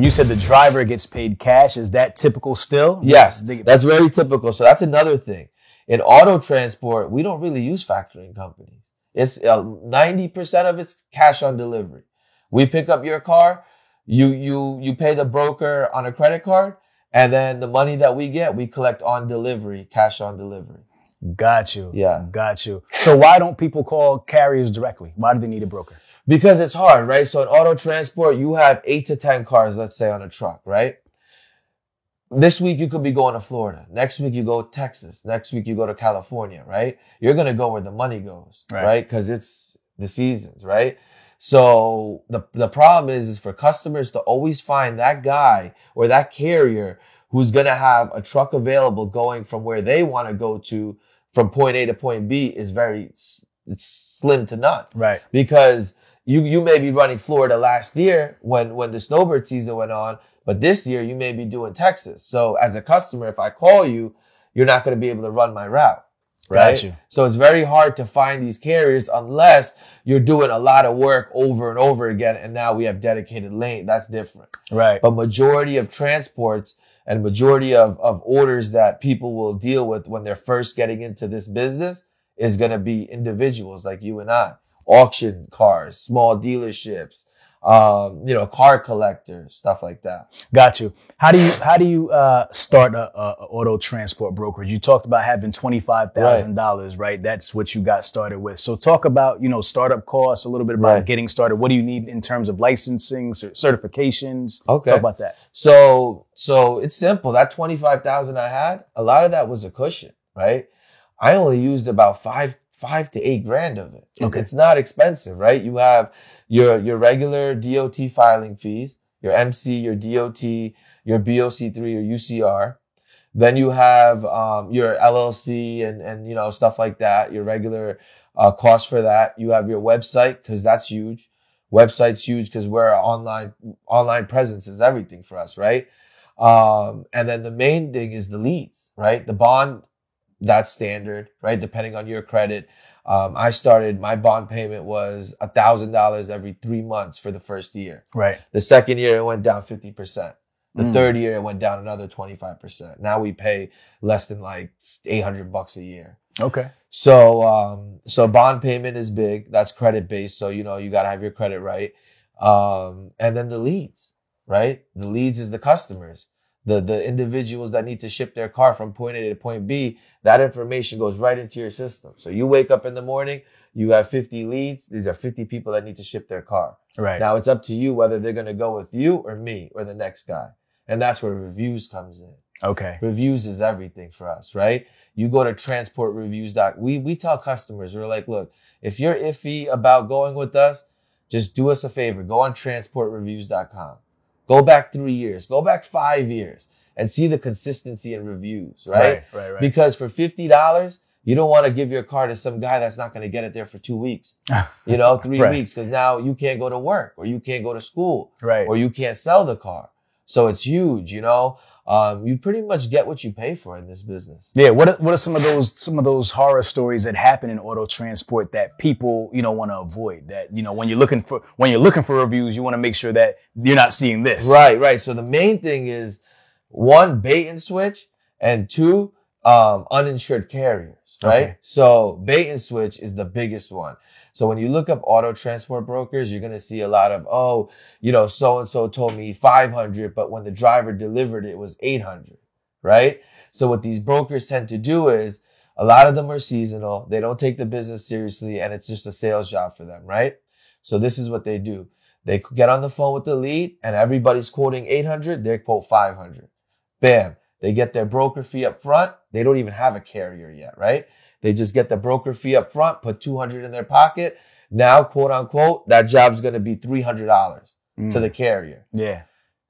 You said the driver gets paid cash. Is that typical still? Yes, that's very typical. So that's another thing. In auto transport, we don't really use factoring companies. It's uh, ninety percent of it's cash on delivery. We pick up your car, you you you pay the broker on a credit card, and then the money that we get, we collect on delivery, cash on delivery. Got you. Yeah. Got you. So why don't people call carriers directly? Why do they need a broker? Because it's hard, right? So in auto transport, you have eight to 10 cars, let's say on a truck, right? This week you could be going to Florida. Next week you go to Texas. Next week you go to California, right? You're going to go where the money goes, Right. right? Cause it's the seasons, right? So the, the problem is, is for customers to always find that guy or that carrier who's going to have a truck available going from where they want to go to from point A to point B is very, it's slim to none Right. because you you may be running Florida last year when when the snowbird season went on, but this year you may be doing Texas. So as a customer, if I call you, you're not going to be able to run my route. Right. So it's very hard to find these carriers unless you're doing a lot of work over and over again. And now we have dedicated lane. That's different. Right. But majority of transports and majority of, of orders that people will deal with when they're first getting into this business is going to be individuals like you and I, auction cars, small dealerships, um, you know, car collectors, stuff like that. Got you. How do you how do you uh, start a, a, auto transport brokerage? You talked about having twenty five thousand dollars, right? That's what you got started with. So talk about you know startup costs, a little bit about Right. getting started. What do you need in terms of licensing, cer- certifications? Okay. talk about that. So, so it's simple. That 25,000 I had, a lot of that was a cushion, right? I only used about five, five to eight grand of it. Okay. It's not expensive, right? You have your, your regular DOT filing fees, your MC, your DOT, your BOC3, your UCR. Then you have, um, your LLC and, and, you know, stuff like that, your regular, uh, cost for that. You have your website, cause that's huge. Website's huge because we're online, online presence is everything for us, right? Um, and then the main thing is the leads, right? The bond, that's standard, right? Depending on your credit. Um, I started, my bond payment was a thousand dollars every three months for the first year. Right. The second year it went down 50%. The Mm. third year it went down another 25%. Now we pay less than like 800 bucks a year. Okay. So, um, so bond payment is big. That's credit based. So, you know, you got to have your credit right. Um, and then the leads, right? The leads is the customers, the, the individuals that need to ship their car from point A to point B. That information goes right into your system. So you wake up in the morning, you have 50 leads. These are 50 people that need to ship their car. Right. Now it's up to you whether they're going to go with you or me or the next guy. And that's where reviews comes in okay. reviews is everything for us, right? You go to transportreviews. Doc. We we tell customers we're like, look, if you're iffy about going with us, just do us a favor. Go on transportreviews.com. Go back three years. Go back five years and see the consistency in reviews, right? Right. Right. Because for fifty dollars, you don't want to give your car to some guy that's not going to get it there for two weeks, you know, three Right. weeks, because now you can't go to work or you can't go to school right. or you can't sell the car. So it's huge, you know. Um, you pretty much get what you pay for in this business. Yeah, what are, what are some of those some of those horror stories that happen in auto transport that people you know want to avoid? That you know when you're looking for when you're looking for reviews, you want to make sure that you're not seeing this. Right, right. So the main thing is one, bait and switch, and two, um, uninsured carriers, right? Okay. So bait and switch is the biggest one. So when you look up auto transport brokers, you're going to see a lot of, oh, you know, so and so told me 500, but when the driver delivered it, it was 800, right? So what these brokers tend to do is a lot of them are seasonal. They don't take the business seriously and it's just a sales job for them, right? So this is what they do. They get on the phone with the lead and everybody's quoting 800. They quote 500. Bam. They get their broker fee up front. They don't even have a carrier yet, right? They just get the broker fee up front, put 200 in their pocket. Now, quote unquote, that job's going to be $300 Mm. to the carrier. Yeah.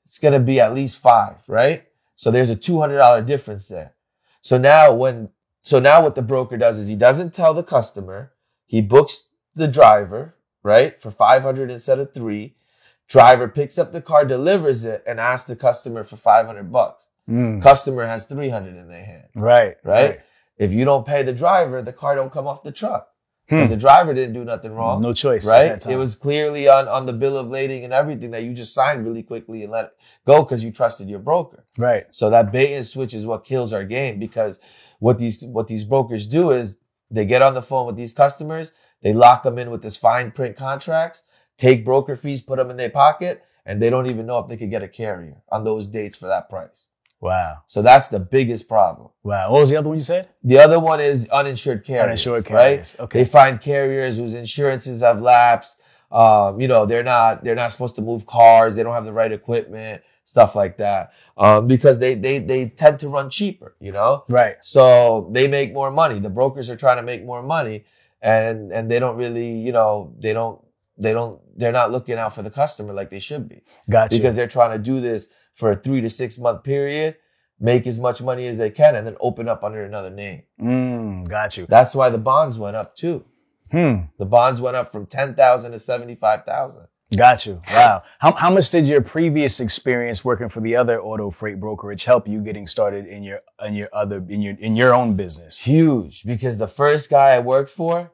It's going to be at least five, right? So there's a $200 difference there. So now when, so now what the broker does is he doesn't tell the customer. He books the driver, right? For 500 instead of three. Driver picks up the car, delivers it and asks the customer for 500 bucks. Mm. Customer has 300 in their hand, Right. right? If you don't pay the driver, the car don't come off the truck. because the driver didn't do nothing wrong. Hmm. No choice. right? It was clearly on, on the bill of lading and everything that you just signed really quickly and let it go because you trusted your broker. right. So that bait and switch is what kills our game because what these what these brokers do is they get on the phone with these customers, they lock them in with this fine print contracts, take broker fees, put them in their pocket, and they don't even know if they could get a carrier on those dates for that price. Wow. So that's the biggest problem. Wow. What was the other one you said? The other one is uninsured carriers. Uninsured carriers. Right? Okay. They find carriers whose insurances have lapsed. Um, you know, they're not they're not supposed to move cars. They don't have the right equipment, stuff like that. Um, because they they they tend to run cheaper. You know, Right. so they make more money. The brokers are trying to make more money, and and they don't really, you know, they don't they don't they're not looking out for the customer like they should be Gotcha. because they're trying to do this for a three to six month period, make as much money as they can, and then open up under another name. mm, got you. That's why the bonds went up too. Hmm. The bonds went up from ten thousand to seventy five thousand. Got you. Wow. How, how much did your previous experience working for the other auto freight brokerage help you getting started in your in your other in your in your own business? Huge because the first guy I worked for,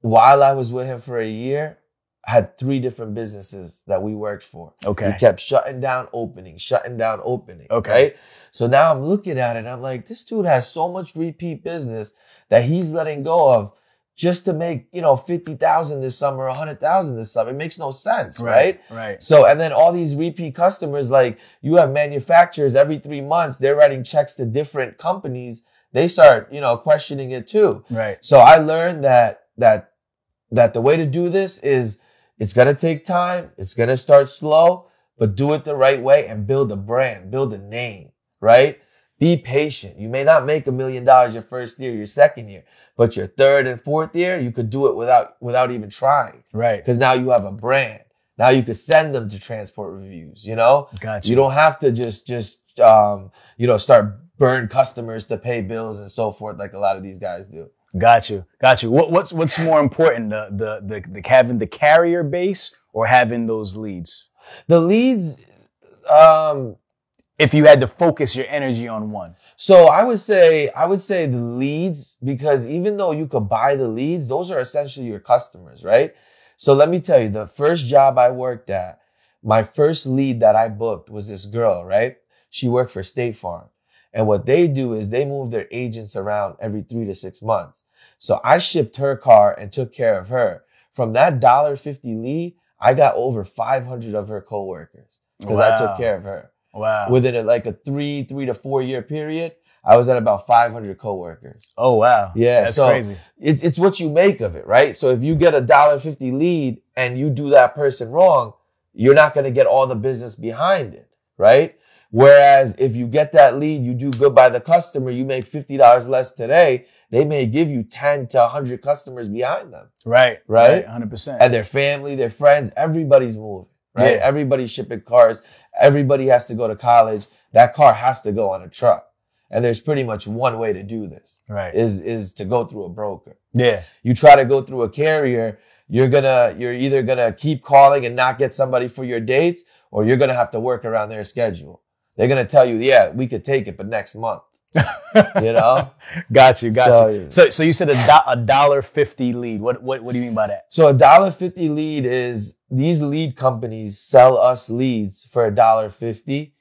while I was with him for a year, had three different businesses that we worked for. Okay. He kept shutting down opening, shutting down opening. Okay. Right. So now I'm looking at it. I'm like, this dude has so much repeat business that he's letting go of just to make, you know, 50,000 this summer, 100,000 this summer. It makes no sense. Right. Right. So, and then all these repeat customers, like you have manufacturers every three months, they're writing checks to different companies. They start, you know, questioning it too. Right. So I learned that, that, that the way to do this is it's going to take time. It's going to start slow, but do it the right way and build a brand, build a name, right? Be patient. You may not make a million dollars your first year, your second year, but your third and fourth year, you could do it without, without even trying Right. because now you have a brand. Now you could send them to transport reviews, you know? Got You you. don't have to just, just, um, you know, start burn customers to pay bills and so forth like a lot of these guys do. Got you. Got you. What, what's what's more important, the the the, the having the carrier base or having those leads? The leads, um, If you had to focus your energy on one. so I would say, I would say the leads, because even though you could buy the leads, those are essentially your customers, right? So let me tell you, the first job I worked at, my first lead that I booked was this girl, right? She worked for State Farm. And what they do is they move their agents around every three to six months. So I shipped her car and took care of her. From that dollar fifty lead, I got over 500 of her coworkers because I took care of her. Wow. Within a, like a three, three to four year period, I was at about 500 coworkers. oh wow. Yeah, That's so crazy. It's, it's what you make of it, right? So if you get a dollar fifty lead and you do that person wrong, you're not going to get all the business behind it, right? Whereas if you get that lead, you do good by the customer, you make $50 less today, they may give you 10 to 100 customers behind them Right. Right? Hundred percent. and their family, their friends, everybody's moving, right? Yeah. Everybody's shipping cars. Everybody has to go to college. That car has to go on a truck. And there's pretty much one way to do this Right. is, is to go through a broker. yeah. You try to go through a carrier, you're gonna, you're either gonna keep calling and not get somebody for your dates, or you're gonna have to work around their schedule. They're gonna tell you, yeah, we could take it, but next month, you know? Got you. Got So- you. So so you said a, do- a dollar fifty lead. What what what do you mean by that? So a dollar fifty lead is these lead companies sell us leads for a dollar fifty.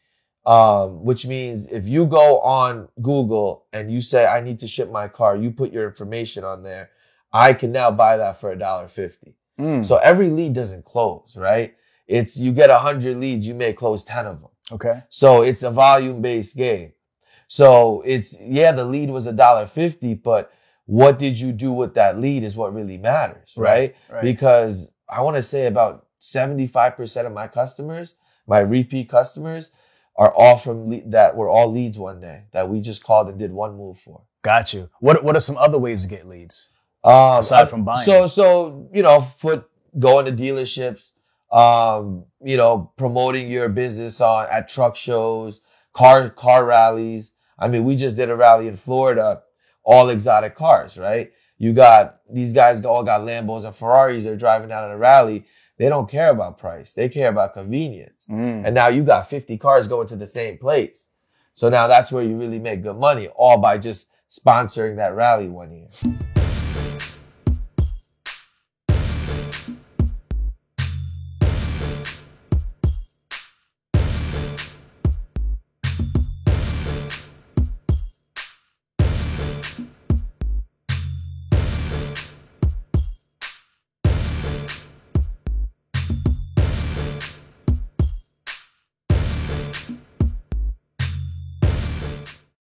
Um, which means if you go on Google and you say, I need to ship my car, you put your information on there, I can now buy that for a dollar fifty. Mm, So every lead doesn't close, right? It's you get a hundred leads, you may close ten of them. Okay. So it's a volume based game. So it's yeah, the lead was a dollar fifty, but what did you do with that lead is what really matters, right? Right. Because I want to say about seventy five percent of my customers, my repeat customers, are all from le- that were all leads one day that we just called and did one move for. Got you. What what are some other ways to get leads? Um, Aside from buying. So, so, you know, foot, going to dealerships, um, you know, promoting your business on, at truck shows, car, car rallies. I mean, we just did a rally in Florida, all exotic cars, right? You got, these guys all got Lambos and Ferraris. They're driving out at a rally. They don't care about price. They care about convenience. Mm, And now you got 50 cars going to the same place. So now that's where you really make good money, all by just sponsoring that rally one year.